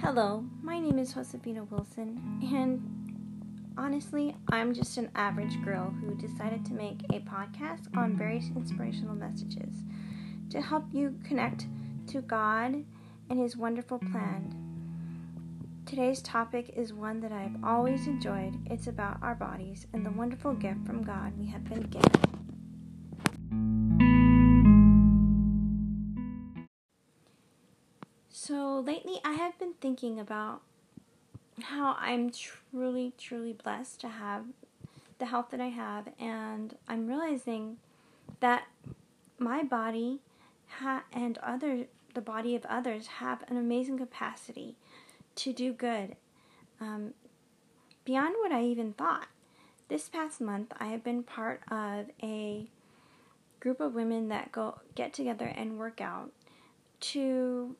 Hello, my name is Josefina Wilson, and honestly, I'm just an average girl who decided to make a podcast on various inspirational messages to help you connect to God and His wonderful plan. Today's topic is one that I've always enjoyed. It's about our bodies and the wonderful gift from God we have been given. So lately, I have been thinking about how I'm truly, truly blessed to have the health that I have, and I'm realizing that my body ha- and other the body of others have an amazing capacity to do good um, beyond what I even thought. This past month, I have been part of a group of women that go get together and work out to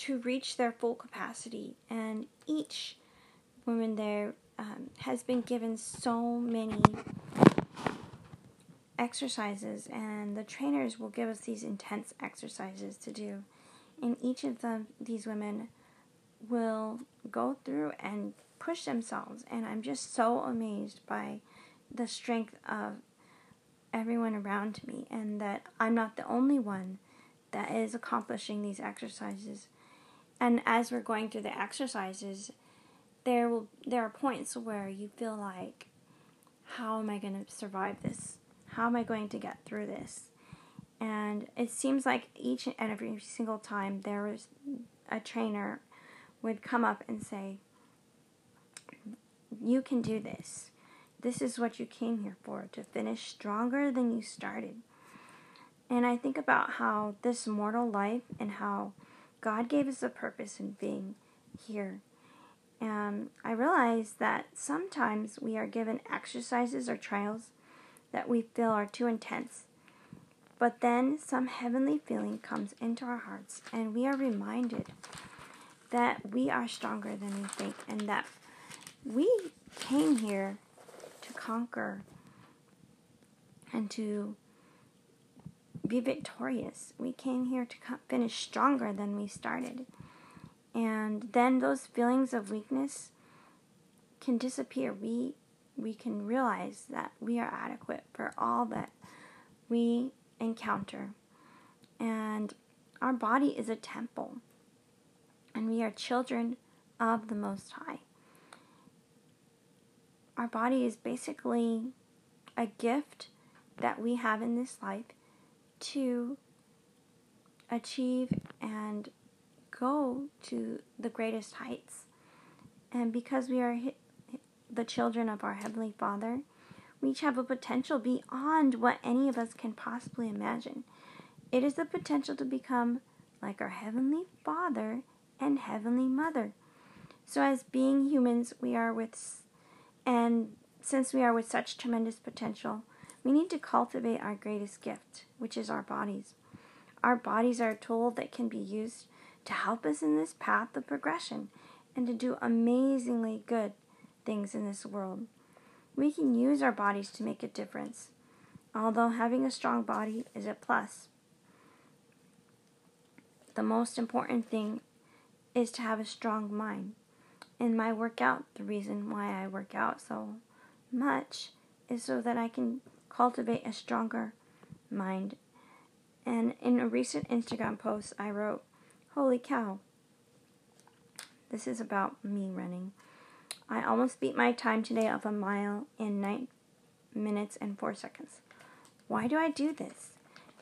to reach their full capacity. And each woman there um, has been given so many exercises, and the trainers will give us these intense exercises to do. And each of them, these women will go through and push themselves. And I'm just so amazed by the strength of everyone around me, and that I'm not the only one that is accomplishing these exercises. And as we're going through the exercises, there will there are points where you feel like, how am I going to survive this? How am I going to get through this? And it seems like each and every single time there was a trainer would come up and say, You can do this. This is what you came here for, to finish stronger than you started. And I think about how this mortal life and how God gave us a purpose in being here. And I realize that sometimes we are given exercises or trials that we feel are too intense. But then some heavenly feeling comes into our hearts, and we are reminded that we are stronger than we think, and that we came here to conquer and to be victorious. We came here to finish stronger than we started. And then those feelings of weakness can disappear. We we can realize that we are adequate for all that we encounter. And our body is a temple. And we are children of the Most High. Our body is basically a gift that we have in this life to achieve and go to the greatest heights. And because we are the children of our Heavenly Father, we each have a potential beyond what any of us can possibly imagine. It is the potential to become like our Heavenly Father and Heavenly Mother. So, as being humans, we are with, and since we are with such tremendous potential, we need to cultivate our greatest gift, which is our bodies. Our bodies are a tool that can be used to help us in this path of progression and to do amazingly good things in this world. We can use our bodies to make a difference, although having a strong body is a plus. The most important thing is to have a strong mind. In my workout, the reason why I work out so much is so that I can cultivate a stronger mind. And in a recent Instagram post, I wrote, Holy cow. This is about me running. I almost beat my time today of a mile in 9 minutes and 4 seconds. Why do I do this?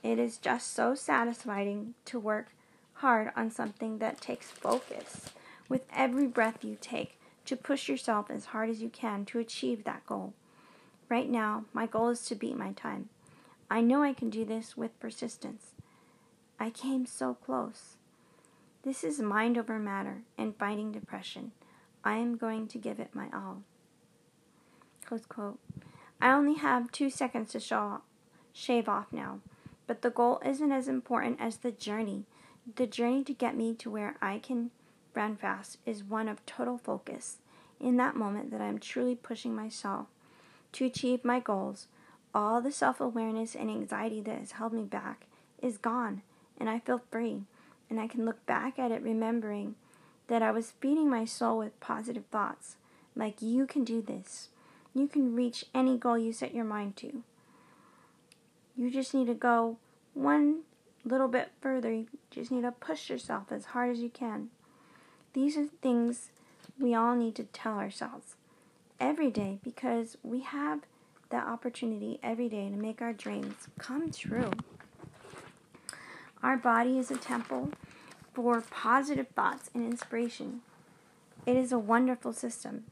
It is just so satisfying to work hard on something that takes focus with every breath you take to push yourself as hard as you can to achieve that goal. Right now, my goal is to beat my time. I know I can do this with persistence. I came so close. This is mind over matter and fighting depression. I am going to give it my all. Close quote. I only have two seconds to shave off now, but the goal isn't as important as the journey. The journey to get me to where I can run fast is one of total focus. In that moment, that I'm truly pushing myself to achieve my goals, all the self awareness and anxiety that has held me back is gone, and I feel free. and I can look back at it remembering that I was feeding my soul with positive thoughts, like you can do this. You can reach any goal you set your mind to. You just need to go one little bit further. You just need to push yourself as hard as you can. These are things we all need to tell ourselves every day because we have that opportunity every day to make our dreams come true. Our body is a temple for positive thoughts and inspiration. It is a wonderful system.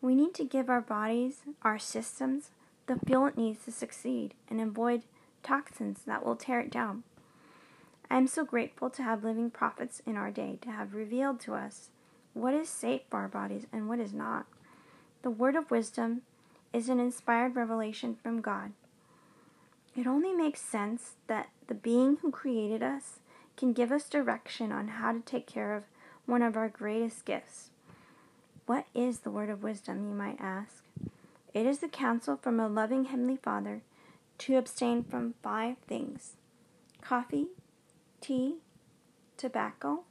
We need to give our bodies, our systems, the fuel it needs to succeed and avoid toxins that will tear it down. I am so grateful to have living prophets in our day to have revealed to us what is safe for our bodies and what is not. The word of wisdom is an inspired revelation from God. It only makes sense that the being who created us can give us direction on how to take care of one of our greatest gifts. What is the word of wisdom, you might ask? It is the counsel from a loving Heavenly Father to abstain from five things coffee, tea, tobacco,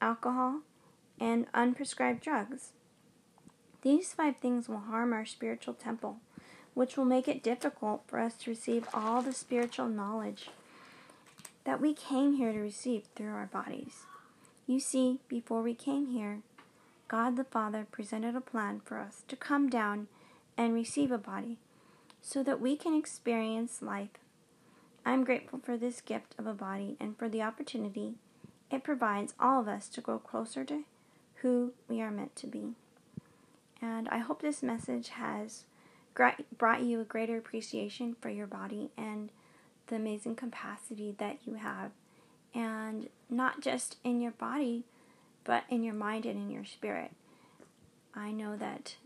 alcohol, and unprescribed drugs. These five things will harm our spiritual temple, which will make it difficult for us to receive all the spiritual knowledge that we came here to receive through our bodies. You see, before we came here, God the Father presented a plan for us to come down and receive a body so that we can experience life. I'm grateful for this gift of a body and for the opportunity it provides all of us to grow closer to who we are meant to be. And I hope this message has brought you a greater appreciation for your body and the amazing capacity that you have. And not just in your body, but in your mind and in your spirit. I know that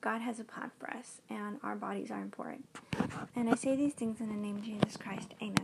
God has a plan for us, and our bodies are important. And I say these things in the name of Jesus Christ. Amen.